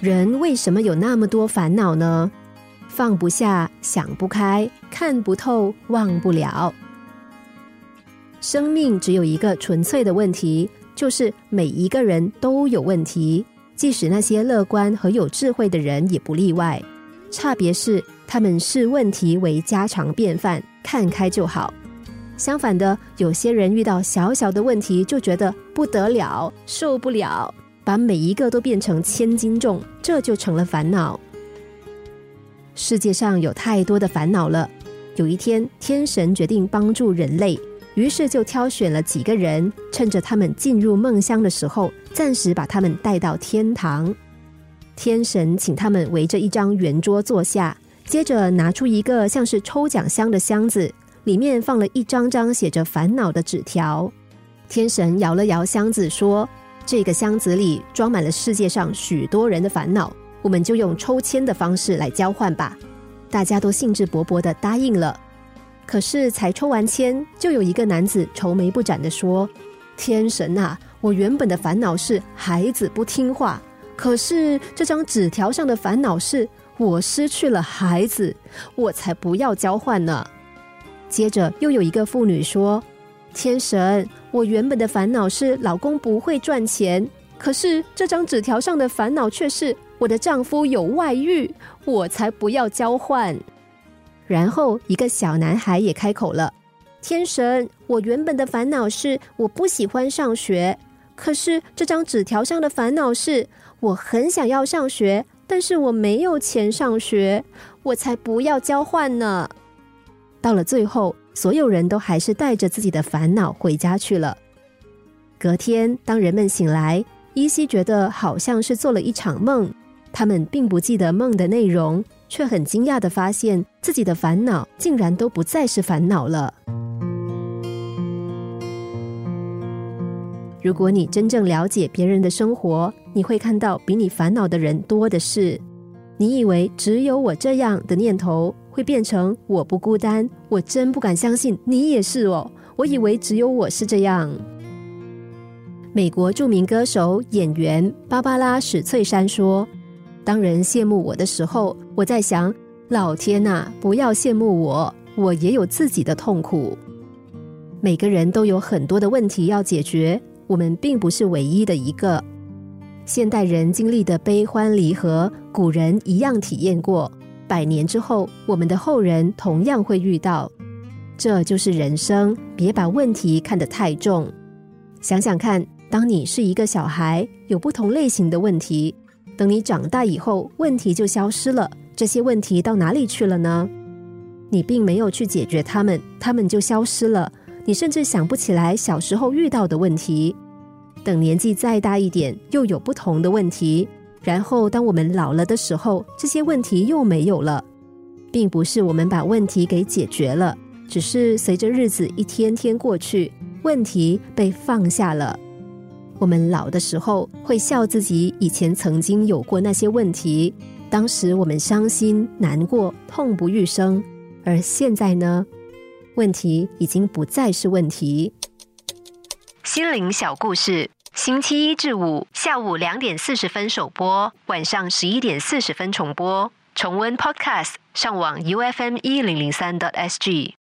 人为什么有那么多烦恼呢？放不下，想不开，看不透，忘不了。生命只有一个纯粹的问题，就是每一个人都有问题，即使那些乐观和有智慧的人也不例外。差别是，他们视问题为家常便饭，看开就好。相反的，有些人遇到小小的问题就觉得不得了，受不了，把每一个都变成千斤重，这就成了烦恼。世界上有太多的烦恼了。有一天，天神决定帮助人类。于是就挑选了几个人，趁着他们进入梦乡的时候，暂时把他们带到天堂。天神请他们围着一张圆桌坐下，接着拿出一个像是抽奖箱的箱子，里面放了一张张写着烦恼的纸条。天神摇了摇箱子，说：“这个箱子里装满了世界上许多人的烦恼，我们就用抽签的方式来交换吧。”大家都兴致勃勃的答应了。可是才抽完签，就有一个男子愁眉不展的说：“天神啊，我原本的烦恼是孩子不听话，可是这张纸条上的烦恼是我失去了孩子，我才不要交换呢。”接着又有一个妇女说：“天神，我原本的烦恼是老公不会赚钱，可是这张纸条上的烦恼却是我的丈夫有外遇，我才不要交换。”然后，一个小男孩也开口了：“天神，我原本的烦恼是我不喜欢上学，可是这张纸条上的烦恼是我很想要上学，但是我没有钱上学，我才不要交换呢。”到了最后，所有人都还是带着自己的烦恼回家去了。隔天，当人们醒来，依稀觉得好像是做了一场梦，他们并不记得梦的内容。却很惊讶的发现自己的烦恼竟然都不再是烦恼了。如果你真正了解别人的生活，你会看到比你烦恼的人多的是。你以为只有我这样的念头会变成我不孤单，我真不敢相信你也是哦。我以为只有我是这样。美国著名歌手演员芭芭拉史翠珊说。当人羡慕我的时候，我在想：老天呐，不要羡慕我，我也有自己的痛苦。每个人都有很多的问题要解决，我们并不是唯一的一个。现代人经历的悲欢离合，古人一样体验过。百年之后，我们的后人同样会遇到。这就是人生，别把问题看得太重。想想看，当你是一个小孩，有不同类型的问题。等你长大以后，问题就消失了。这些问题到哪里去了呢？你并没有去解决它们，它们就消失了。你甚至想不起来小时候遇到的问题。等年纪再大一点，又有不同的问题。然后当我们老了的时候，这些问题又没有了。并不是我们把问题给解决了，只是随着日子一天天过去，问题被放下了。我们老的时候会笑自己以前曾经有过那些问题，当时我们伤心难过、痛不欲生，而现在呢，问题已经不再是问题。心灵小故事，星期一至五下午两点四十分首播，晚上十一点四十分重播。重温 Podcast，上网 U F M 一零零三 t S G。